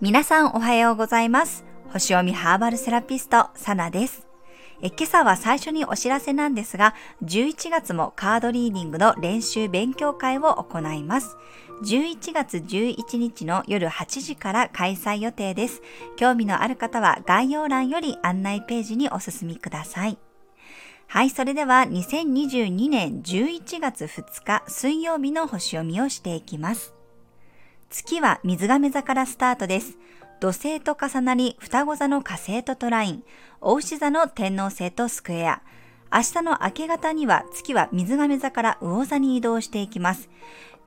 皆さんおはようございます。星読みハーバルセラピスト、サナです。え今朝は最初にお知らせなんですが、11月もカードリーディングの練習勉強会を行います。11月11日の夜8時から開催予定です。興味のある方は概要欄より案内ページにお進みください。はい、それでは2022年11月2日水曜日の星読みをしていきます。月は水亀座からスタートです。土星と重なり双子座の火星とトライン、大牛座の天皇星とスクエア。明日の明け方には月は水亀座から魚座に移動していきます。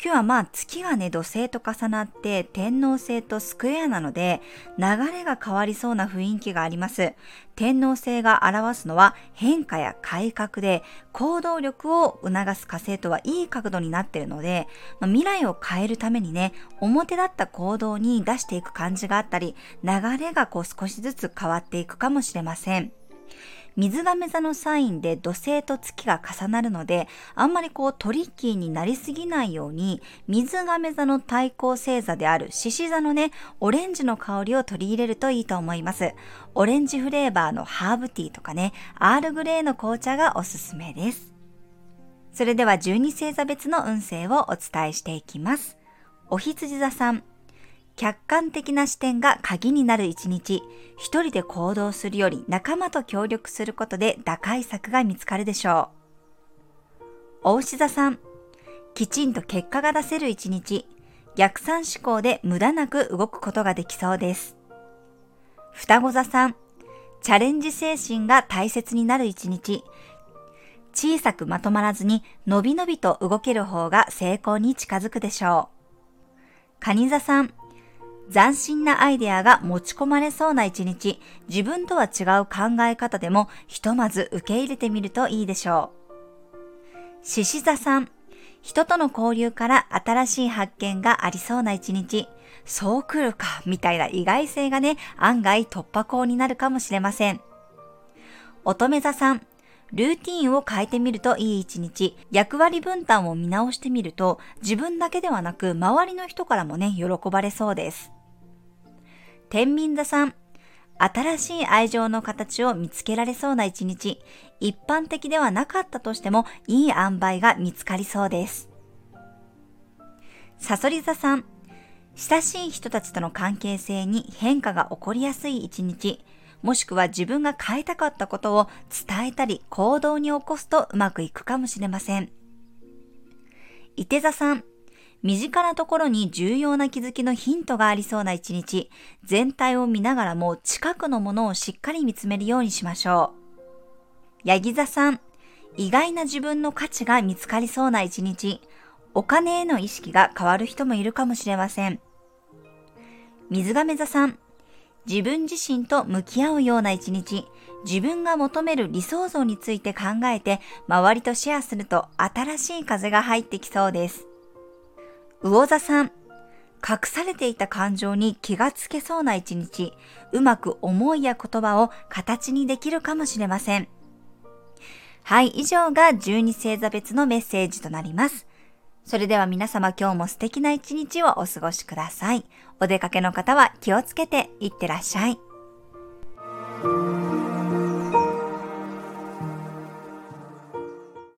今日はまあ月がね土星と重なって天王星とスクエアなので流れが変わりそうな雰囲気があります。天王星が表すのは変化や改革で行動力を促す火星とはいい角度になっているので、まあ、未来を変えるためにね表だった行動に出していく感じがあったり流れがこう少しずつ変わっていくかもしれません。水亀座のサインで土星と月が重なるので、あんまりこうトリッキーになりすぎないように、水亀座の対抗星座である獅子座のね、オレンジの香りを取り入れるといいと思います。オレンジフレーバーのハーブティーとかね、アールグレーの紅茶がおすすめです。それでは12星座別の運勢をお伝えしていきます。お羊座さん、客観的な視点が鍵になる一日、一人で行動するより仲間と協力することで打開策が見つかるでしょう。お牛座さん、きちんと結果が出せる一日、逆算思考で無駄なく動くことができそうです。双子座さん、チャレンジ精神が大切になる一日、小さくまとまらずにのびのびと動ける方が成功に近づくでしょう。蟹座さん、斬新なアイデアが持ち込まれそうな一日、自分とは違う考え方でもひとまず受け入れてみるといいでしょう。獅子座さん、人との交流から新しい発見がありそうな一日、そう来るか、みたいな意外性がね、案外突破口になるかもしれません。乙女座さん、ルーティンを変えてみるといい一日、役割分担を見直してみると、自分だけではなく周りの人からもね、喜ばれそうです。天秤座さん、新しい愛情の形を見つけられそうな一日、一般的ではなかったとしてもいい塩梅が見つかりそうです。さそり座さん、親しい人たちとの関係性に変化が起こりやすい一日、もしくは自分が変えたかったことを伝えたり行動に起こすとうまくいくかもしれません。伊手座さん、身近なところに重要な気づきのヒントがありそうな一日、全体を見ながらも近くのものをしっかり見つめるようにしましょう。ヤギ座さん、意外な自分の価値が見つかりそうな一日、お金への意識が変わる人もいるかもしれません。水亀座さん、自分自身と向き合うような一日、自分が求める理想像について考えて周りとシェアすると新しい風が入ってきそうです。魚座さん、隠されていた感情に気がつけそうな一日、うまく思いや言葉を形にできるかもしれません。はい、以上が12星座別のメッセージとなります。それでは皆様今日も素敵な一日をお過ごしください。お出かけの方は気をつけていってらっしゃい。